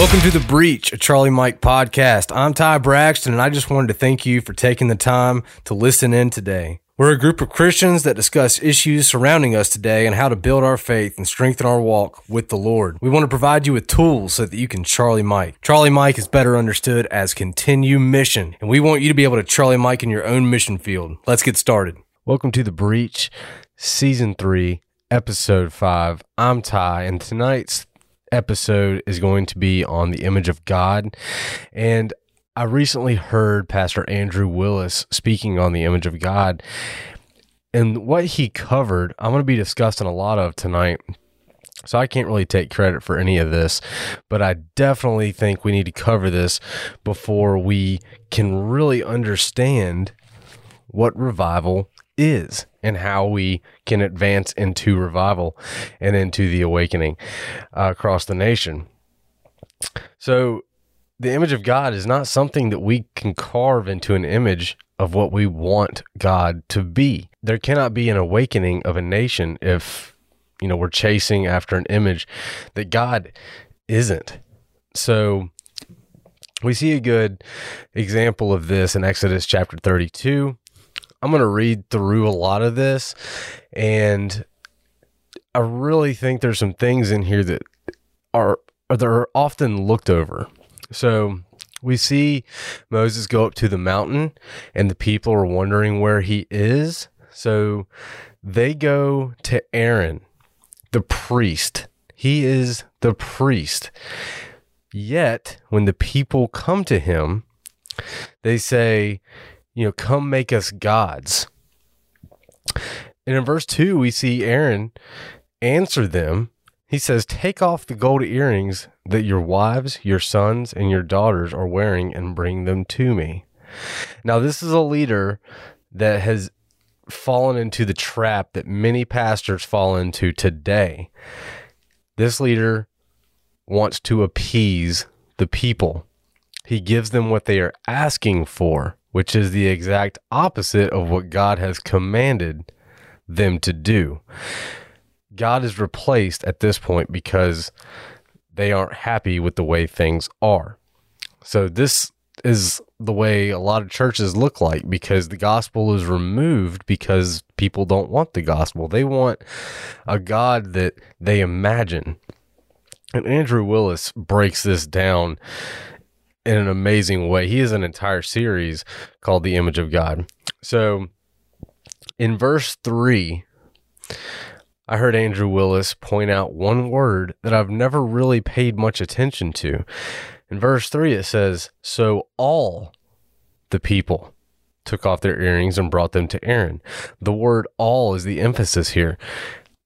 Welcome to The Breach, a Charlie Mike podcast. I'm Ty Braxton, and I just wanted to thank you for taking the time to listen in today. We're a group of Christians that discuss issues surrounding us today and how to build our faith and strengthen our walk with the Lord. We want to provide you with tools so that you can Charlie Mike. Charlie Mike is better understood as continue mission, and we want you to be able to Charlie Mike in your own mission field. Let's get started. Welcome to The Breach, Season 3, Episode 5. I'm Ty, and tonight's episode is going to be on the image of God. And I recently heard Pastor Andrew Willis speaking on the image of God. And what he covered, I'm going to be discussing a lot of tonight. So I can't really take credit for any of this, but I definitely think we need to cover this before we can really understand what revival is and how we can advance into revival and into the awakening uh, across the nation. So, the image of God is not something that we can carve into an image of what we want God to be. There cannot be an awakening of a nation if, you know, we're chasing after an image that God isn't. So, we see a good example of this in Exodus chapter 32 I'm going to read through a lot of this and I really think there's some things in here that are they're often looked over. So we see Moses go up to the mountain and the people are wondering where he is. So they go to Aaron, the priest. He is the priest. Yet, when the people come to him, they say, you know, come make us gods. And in verse 2, we see Aaron answer them. He says, Take off the gold earrings that your wives, your sons, and your daughters are wearing and bring them to me. Now, this is a leader that has fallen into the trap that many pastors fall into today. This leader wants to appease the people, he gives them what they are asking for which is the exact opposite of what God has commanded them to do. God is replaced at this point because they aren't happy with the way things are. So, this is the way a lot of churches look like because the gospel is removed because people don't want the gospel. They want a God that they imagine. And Andrew Willis breaks this down in an amazing way. He has an entire series called The Image of God. So in verse 3, I heard Andrew Willis point out one word that I've never really paid much attention to. In verse 3, it says, So all the people took off their earrings and brought them to Aaron. The word all is the emphasis here.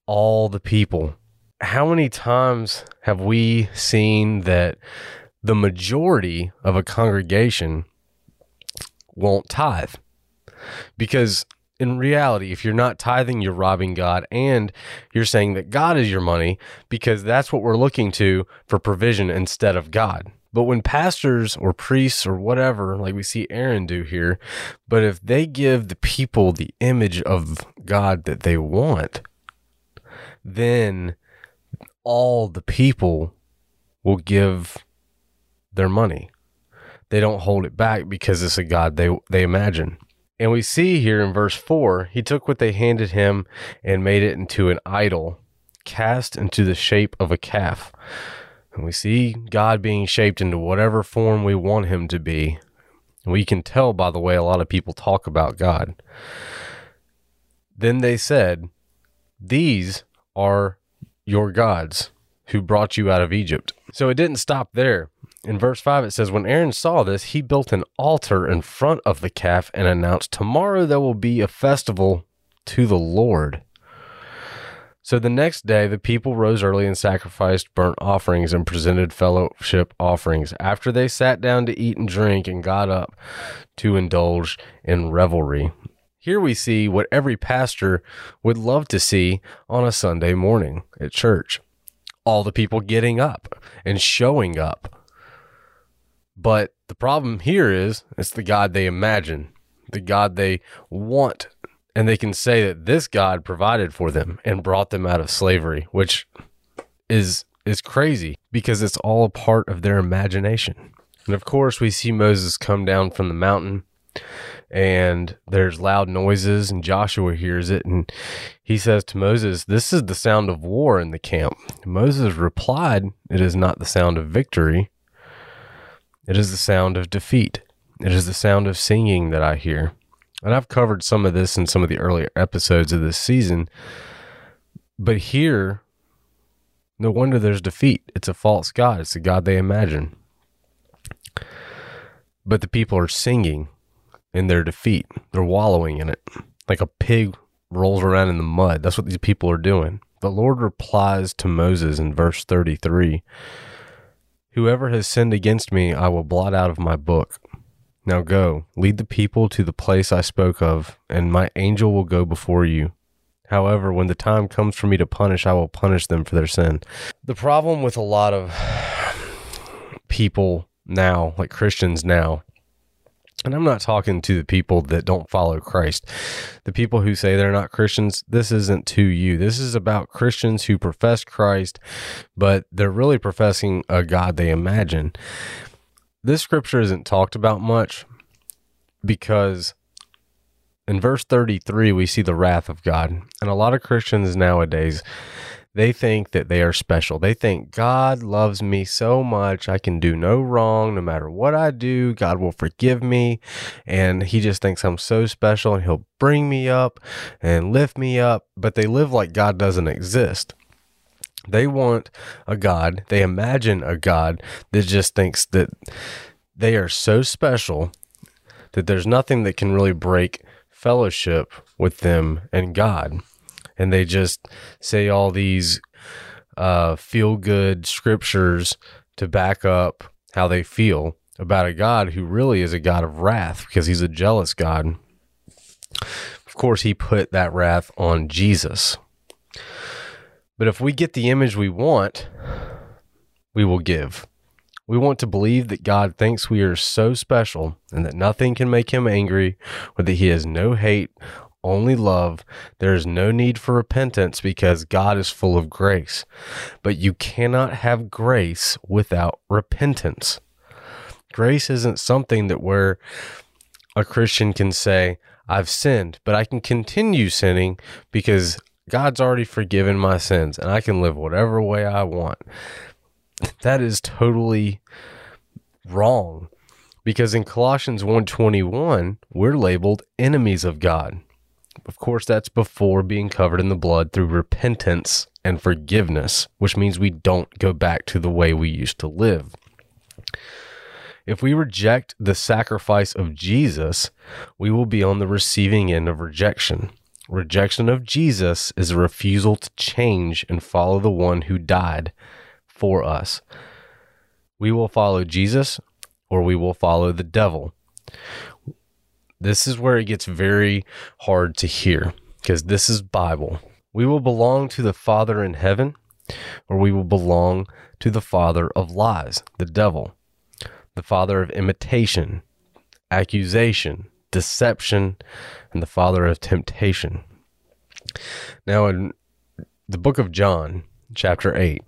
All the people. How many times have we seen that the majority of a congregation won't tithe. Because in reality, if you're not tithing, you're robbing God and you're saying that God is your money because that's what we're looking to for provision instead of God. But when pastors or priests or whatever, like we see Aaron do here, but if they give the people the image of God that they want, then all the people will give their money. They don't hold it back because it's a God they, they imagine. And we see here in verse 4 he took what they handed him and made it into an idol, cast into the shape of a calf. And we see God being shaped into whatever form we want him to be. We can tell by the way a lot of people talk about God. Then they said, These are your gods who brought you out of Egypt. So it didn't stop there in verse 5, it says, When Aaron saw this, he built an altar in front of the calf and announced, Tomorrow there will be a festival to the Lord. So the next day, the people rose early and sacrificed burnt offerings and presented fellowship offerings after they sat down to eat and drink and got up to indulge in revelry. Here we see what every pastor would love to see on a Sunday morning at church all the people getting up and showing up but the problem here is it's the God they imagine, the God they want. And they can say that this God provided for them and brought them out of slavery, which is is crazy because it's all a part of their imagination. And of course, we see Moses come down from the mountain and there's loud noises and Joshua hears it and he says to Moses, "This is the sound of war in the camp." Moses replied, "It is not the sound of victory. It is the sound of defeat. It is the sound of singing that I hear." And I've covered some of this in some of the earlier episodes of this season. But here, no wonder there's defeat. It's a false God, it's a God they imagine. But the people are singing in their defeat, they're wallowing in it. Like a pig rolls around in the mud. That's what these people are doing. The Lord replies to Moses in verse 33 Whoever has sinned against me, I will blot out of my book. Now go, lead the people to the place I spoke of, and my angel will go before you. However, when the time comes for me to punish, I will punish them for their sin. The problem with a lot of people now, like Christians now, and I'm not talking to the people that don't follow Christ. The people who say they're not Christians, this isn't to you. This is about Christians who profess Christ, but they're really professing a God they imagine this scripture isn't talked about much because in verse 33 we see the wrath of God. And a lot of Christians nowadays they think that they are special. They think God loves me so much, I can do no wrong no matter what I do. God will forgive me. And He just thinks I'm so special and He'll bring me up and lift me up. But they live like God doesn't exist. They want a God, they imagine a God that just thinks that they are so special that there's nothing that can really break fellowship with them and God. And they just say all these uh, feel good scriptures to back up how they feel about a God who really is a God of wrath because he's a jealous God. Of course, he put that wrath on Jesus. But if we get the image we want, we will give. We want to believe that God thinks we are so special and that nothing can make him angry or that he has no hate, only love. There is no need for repentance because God is full of grace. But you cannot have grace without repentance. Grace isn't something that where a Christian can say, I've sinned, but I can continue sinning because God's already forgiven my sins and I can live whatever way I want. That is totally wrong because in Colossians 1:21 we're labeled enemies of God. Of course that's before being covered in the blood through repentance and forgiveness, which means we don't go back to the way we used to live. If we reject the sacrifice of Jesus, we will be on the receiving end of rejection. Rejection of Jesus is a refusal to change and follow the one who died for us. We will follow Jesus or we will follow the devil. This is where it gets very hard to hear because this is Bible. We will belong to the Father in heaven or we will belong to the father of lies, the devil, the father of imitation, accusation, deception, and the father of temptation. Now, in the book of John, chapter 8,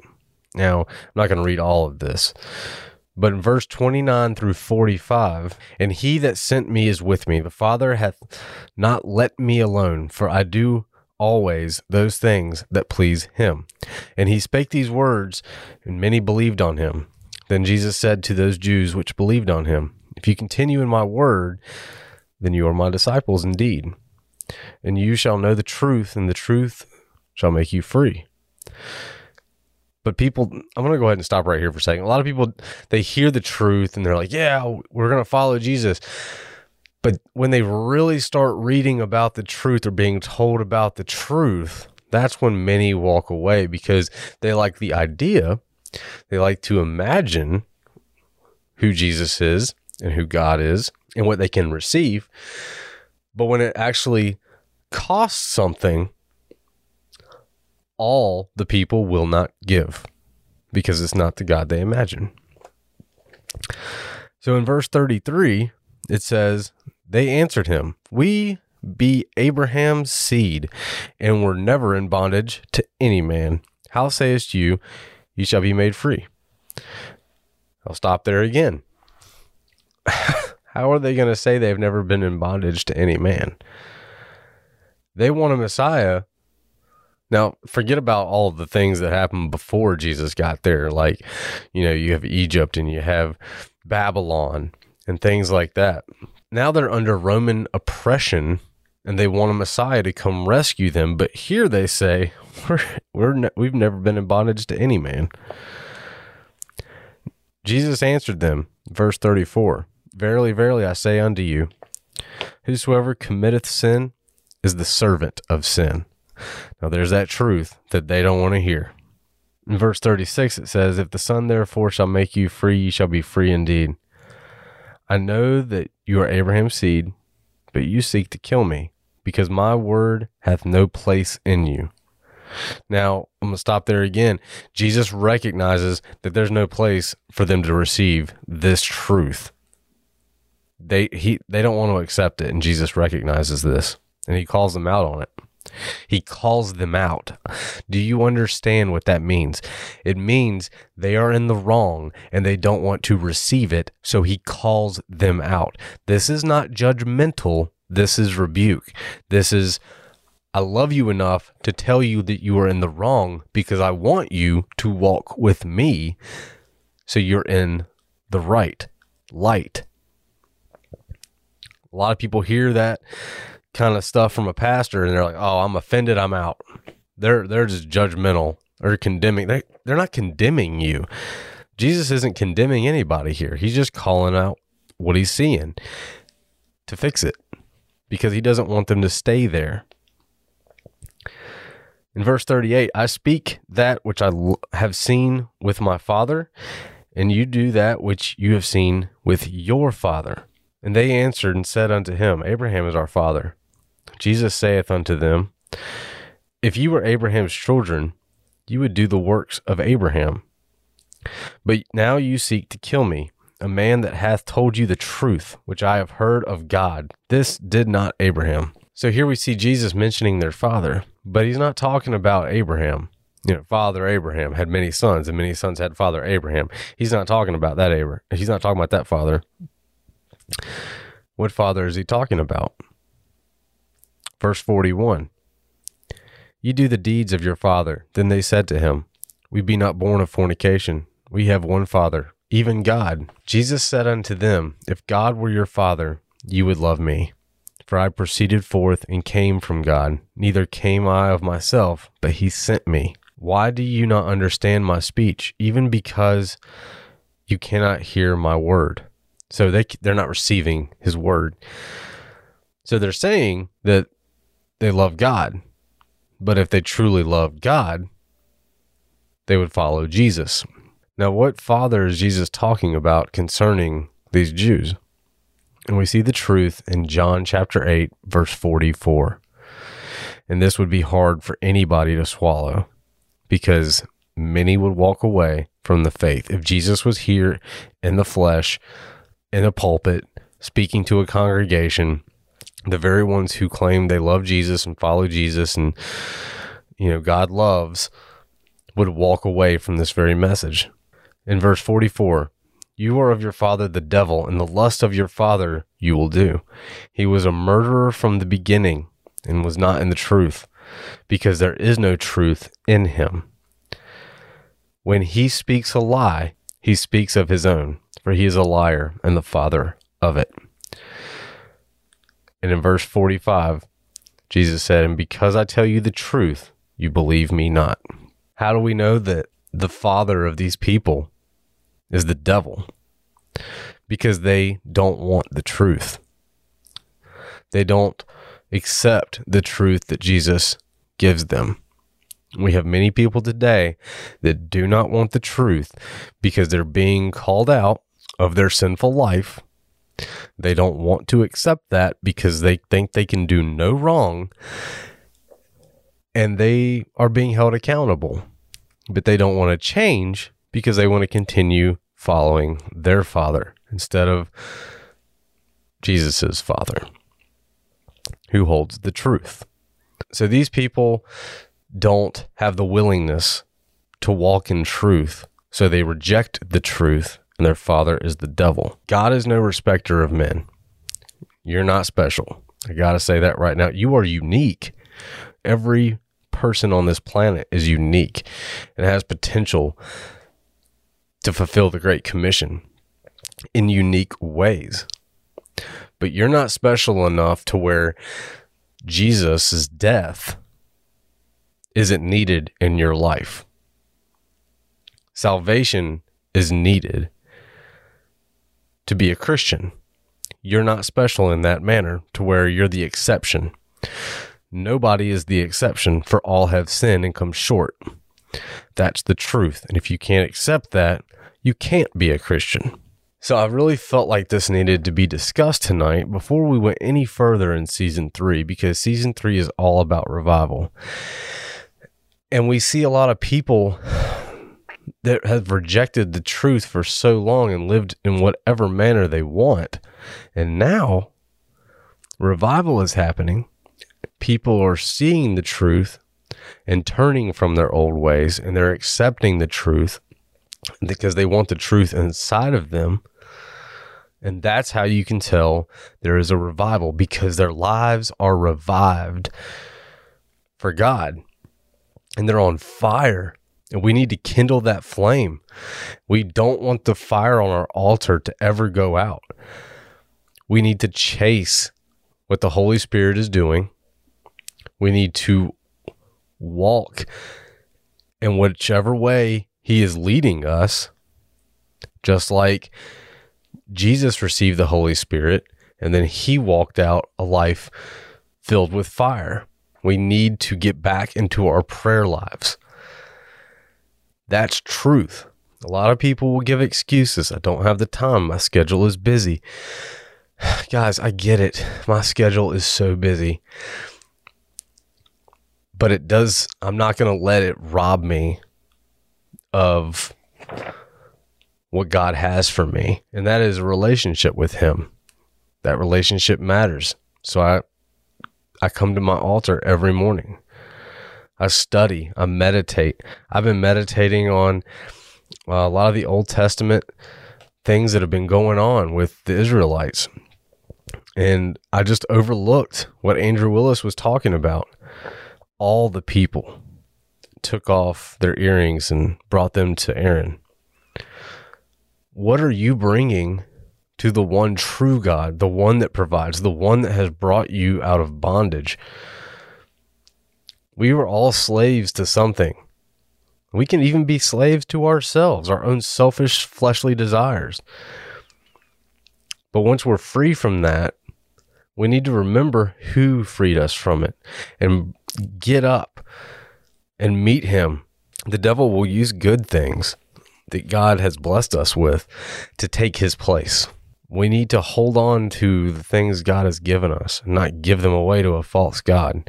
now I'm not going to read all of this, but in verse 29 through 45, and he that sent me is with me. The Father hath not let me alone, for I do always those things that please him. And he spake these words, and many believed on him. Then Jesus said to those Jews which believed on him, If you continue in my word, then you are my disciples indeed. And you shall know the truth, and the truth shall make you free. But people, I'm going to go ahead and stop right here for a second. A lot of people, they hear the truth and they're like, yeah, we're going to follow Jesus. But when they really start reading about the truth or being told about the truth, that's when many walk away because they like the idea, they like to imagine who Jesus is and who God is and what they can receive. But when it actually costs something, all the people will not give because it's not the God they imagine. So in verse 33, it says, They answered him, We be Abraham's seed, and were never in bondage to any man. How sayest you, ye shall be made free. I'll stop there again. How are they going to say they've never been in bondage to any man? They want a Messiah. Now, forget about all the things that happened before Jesus got there. Like, you know, you have Egypt and you have Babylon and things like that. Now they're under Roman oppression and they want a Messiah to come rescue them. But here they say, we're, we're ne- we've never been in bondage to any man. Jesus answered them, verse 34 Verily, verily, I say unto you, whosoever committeth sin is the servant of sin. Now, there's that truth that they don't want to hear. In verse 36, it says, If the Son therefore shall make you free, ye shall be free indeed. I know that you are Abraham's seed, but you seek to kill me, because my word hath no place in you. Now, I'm going to stop there again. Jesus recognizes that there's no place for them to receive this truth. They he they don't want to accept it and Jesus recognizes this and he calls them out on it. He calls them out. Do you understand what that means? It means they are in the wrong and they don't want to receive it, so he calls them out. This is not judgmental, this is rebuke. This is I love you enough to tell you that you are in the wrong because I want you to walk with me so you're in the right light. A lot of people hear that kind of stuff from a pastor and they're like, "Oh, I'm offended, I'm out." They're they're just judgmental or condemning. They they're not condemning you. Jesus isn't condemning anybody here. He's just calling out what he's seeing to fix it because he doesn't want them to stay there. In verse 38, I speak that which I have seen with my father, and you do that which you have seen with your father. And they answered and said unto him, Abraham is our father. Jesus saith unto them, If you were Abraham's children, you would do the works of Abraham. But now you seek to kill me, a man that hath told you the truth, which I have heard of God. This did not Abraham. So here we see Jesus mentioning their father, but he's not talking about Abraham. You know, Father Abraham had many sons, and many sons had Father Abraham. He's not talking about that Abraham. He's not talking about that father. What father is he talking about? Verse 41 You do the deeds of your father. Then they said to him, We be not born of fornication. We have one father, even God. Jesus said unto them, If God were your father, you would love me. For I proceeded forth and came from God. Neither came I of myself, but he sent me. Why do you not understand my speech? Even because you cannot hear my word. So they they're not receiving his word. So they're saying that they love God. But if they truly loved God, they would follow Jesus. Now, what father is Jesus talking about concerning these Jews? And we see the truth in John chapter 8, verse 44. And this would be hard for anybody to swallow because many would walk away from the faith. If Jesus was here in the flesh, in a pulpit, speaking to a congregation, the very ones who claim they love Jesus and follow Jesus and, you know, God loves, would walk away from this very message. In verse 44, you are of your father the devil, and the lust of your father you will do. He was a murderer from the beginning and was not in the truth, because there is no truth in him. When he speaks a lie, he speaks of his own, for he is a liar and the father of it. And in verse 45, Jesus said, And because I tell you the truth, you believe me not. How do we know that the father of these people is the devil because they don't want the truth. They don't accept the truth that Jesus gives them. We have many people today that do not want the truth because they're being called out of their sinful life. They don't want to accept that because they think they can do no wrong and they are being held accountable. But they don't want to change because they want to continue following their father instead of Jesus's father who holds the truth. So these people don't have the willingness to walk in truth. So they reject the truth, and their father is the devil. God is no respecter of men. You're not special. I got to say that right now. You are unique. Every person on this planet is unique and has potential to fulfill the Great Commission in unique ways. But you're not special enough to where Jesus' death isn't needed in your life. Salvation is needed to be a Christian. You're not special in that manner to where you're the exception. Nobody is the exception, for all have sinned and come short. That's the truth. And if you can't accept that, you can't be a Christian. So I really felt like this needed to be discussed tonight before we went any further in season three, because season three is all about revival. And we see a lot of people that have rejected the truth for so long and lived in whatever manner they want. And now revival is happening. People are seeing the truth and turning from their old ways and they're accepting the truth because they want the truth inside of them. And that's how you can tell there is a revival because their lives are revived for God and they're on fire. And we need to kindle that flame. We don't want the fire on our altar to ever go out. We need to chase what the Holy Spirit is doing. We need to walk in whichever way He is leading us, just like Jesus received the Holy Spirit and then He walked out a life filled with fire. We need to get back into our prayer lives. That's truth. A lot of people will give excuses. I don't have the time. My schedule is busy. Guys, I get it. My schedule is so busy. But it does, I'm not going to let it rob me of what God has for me. And that is a relationship with Him. That relationship matters. So I, I come to my altar every morning. I study, I meditate. I've been meditating on uh, a lot of the Old Testament things that have been going on with the Israelites. And I just overlooked what Andrew Willis was talking about. All the people took off their earrings and brought them to Aaron. What are you bringing to the one true God, the one that provides, the one that has brought you out of bondage? We were all slaves to something. We can even be slaves to ourselves, our own selfish fleshly desires. But once we're free from that, we need to remember who freed us from it and get up and meet him. The devil will use good things that God has blessed us with to take his place. We need to hold on to the things God has given us and not give them away to a false God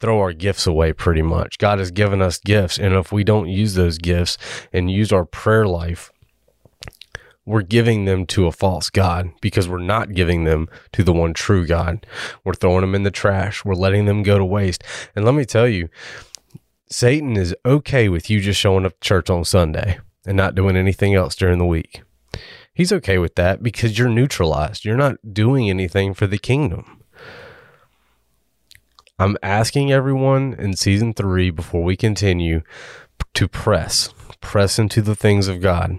throw our gifts away pretty much. God has given us gifts. And if we don't use those gifts and use our prayer life, we're giving them to a false God because we're not giving them to the one true God. We're throwing them in the trash. We're letting them go to waste. And let me tell you, Satan is okay with you just showing up to church on Sunday and not doing anything else during the week. He's okay with that because you're neutralized. You're not doing anything for the kingdom. I'm asking everyone in season three before we continue to press, press into the things of God,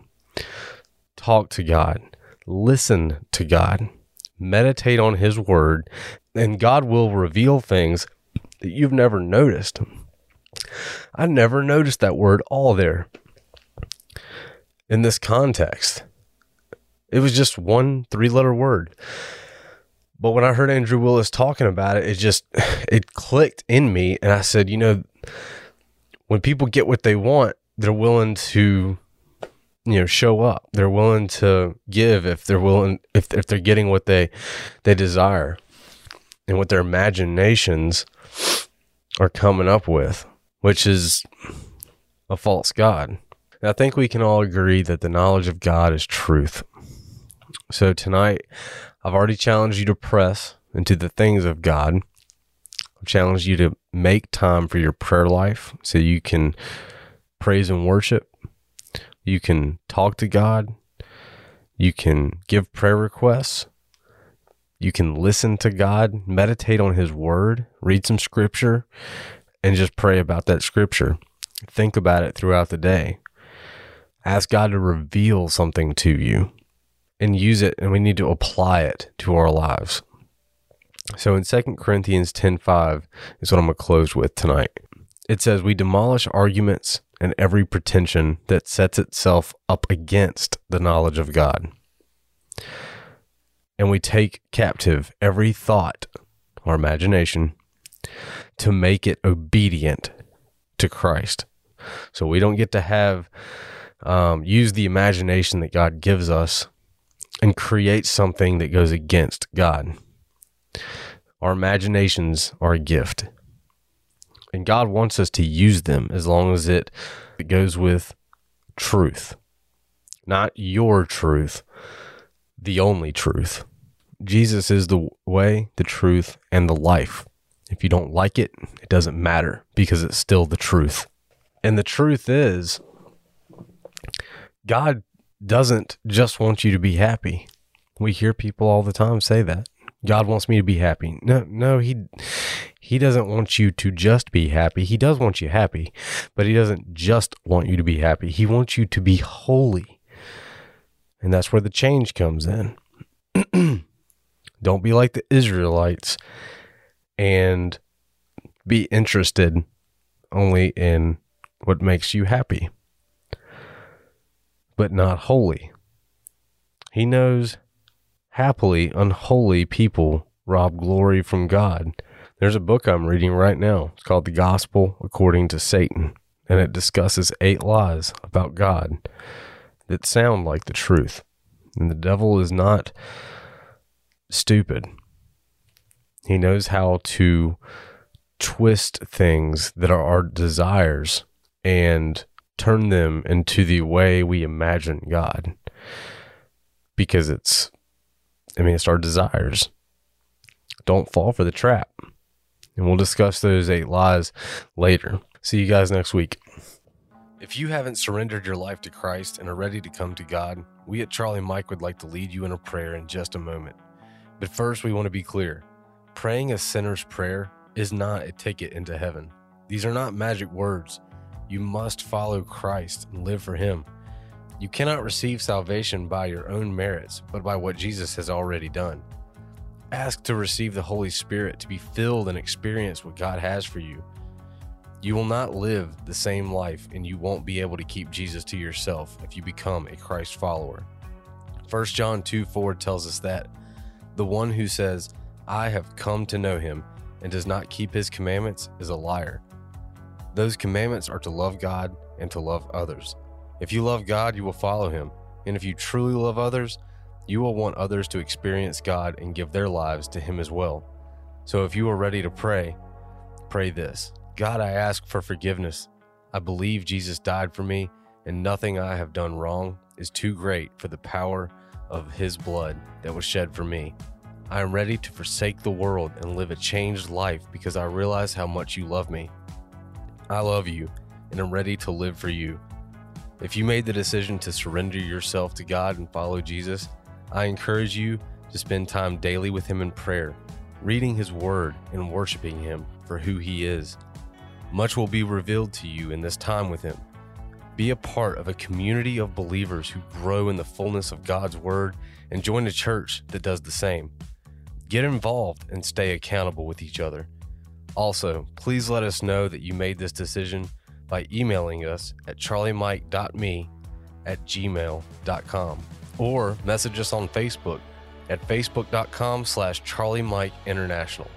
talk to God, listen to God, meditate on His word, and God will reveal things that you've never noticed. I never noticed that word all there in this context. It was just one three letter word. But when I heard Andrew Willis talking about it, it just it clicked in me, and I said, you know, when people get what they want, they're willing to, you know, show up. They're willing to give if they're willing if if they're getting what they they desire, and what their imaginations are coming up with, which is a false god. And I think we can all agree that the knowledge of God is truth. So tonight, I've already challenged you to press into the things of God. I've challenged you to make time for your prayer life so you can praise and worship. You can talk to God. You can give prayer requests. You can listen to God, meditate on His Word, read some scripture, and just pray about that scripture. Think about it throughout the day. Ask God to reveal something to you and use it, and we need to apply it to our lives. So in 2 Corinthians 10:5 is what I'm going to close with tonight. It says we demolish arguments and every pretension that sets itself up against the knowledge of God. And we take captive every thought or imagination to make it obedient to Christ. So we don't get to have um, use the imagination that God gives us and create something that goes against God. Our imaginations are a gift. And God wants us to use them as long as it, it goes with truth. Not your truth, the only truth. Jesus is the way, the truth, and the life. If you don't like it, it doesn't matter because it's still the truth. And the truth is, God doesn't just want you to be happy. We hear people all the time say that. God wants me to be happy. No, no, he he doesn't want you to just be happy. He does want you happy, but he doesn't just want you to be happy. He wants you to be holy. And that's where the change comes in. Don't be like the Israelites and be interested only in what makes you happy, but not holy. He knows happily unholy people rob glory from God. There's a book I'm reading right now. It's called The Gospel According to Satan, and it discusses eight lies about God that sound like the truth. And the devil is not stupid. He knows how to twist things that are our desires and turn them into the way we imagine God. Because it's, I mean, it's our desires. Don't fall for the trap. And we'll discuss those eight lies later. See you guys next week. If you haven't surrendered your life to Christ and are ready to come to God, we at Charlie Mike would like to lead you in a prayer in just a moment. But first, we want to be clear praying a sinner's prayer is not a ticket into heaven. These are not magic words. You must follow Christ and live for Him. You cannot receive salvation by your own merits, but by what Jesus has already done. Ask to receive the Holy Spirit to be filled and experience what God has for you. You will not live the same life and you won't be able to keep Jesus to yourself if you become a Christ follower. 1 John 2 4 tells us that the one who says, I have come to know him, and does not keep his commandments is a liar. Those commandments are to love God and to love others. If you love God, you will follow him. And if you truly love others, you will want others to experience God and give their lives to him as well. So if you are ready to pray, pray this God, I ask for forgiveness. I believe Jesus died for me, and nothing I have done wrong is too great for the power of his blood that was shed for me. I am ready to forsake the world and live a changed life because I realize how much you love me. I love you and am ready to live for you. If you made the decision to surrender yourself to God and follow Jesus, I encourage you to spend time daily with Him in prayer, reading His Word, and worshiping Him for who He is. Much will be revealed to you in this time with Him. Be a part of a community of believers who grow in the fullness of God's Word and join a church that does the same. Get involved and stay accountable with each other. Also, please let us know that you made this decision by emailing us at charliemike.me at gmail.com or message us on Facebook at facebook.com slash charliemike international.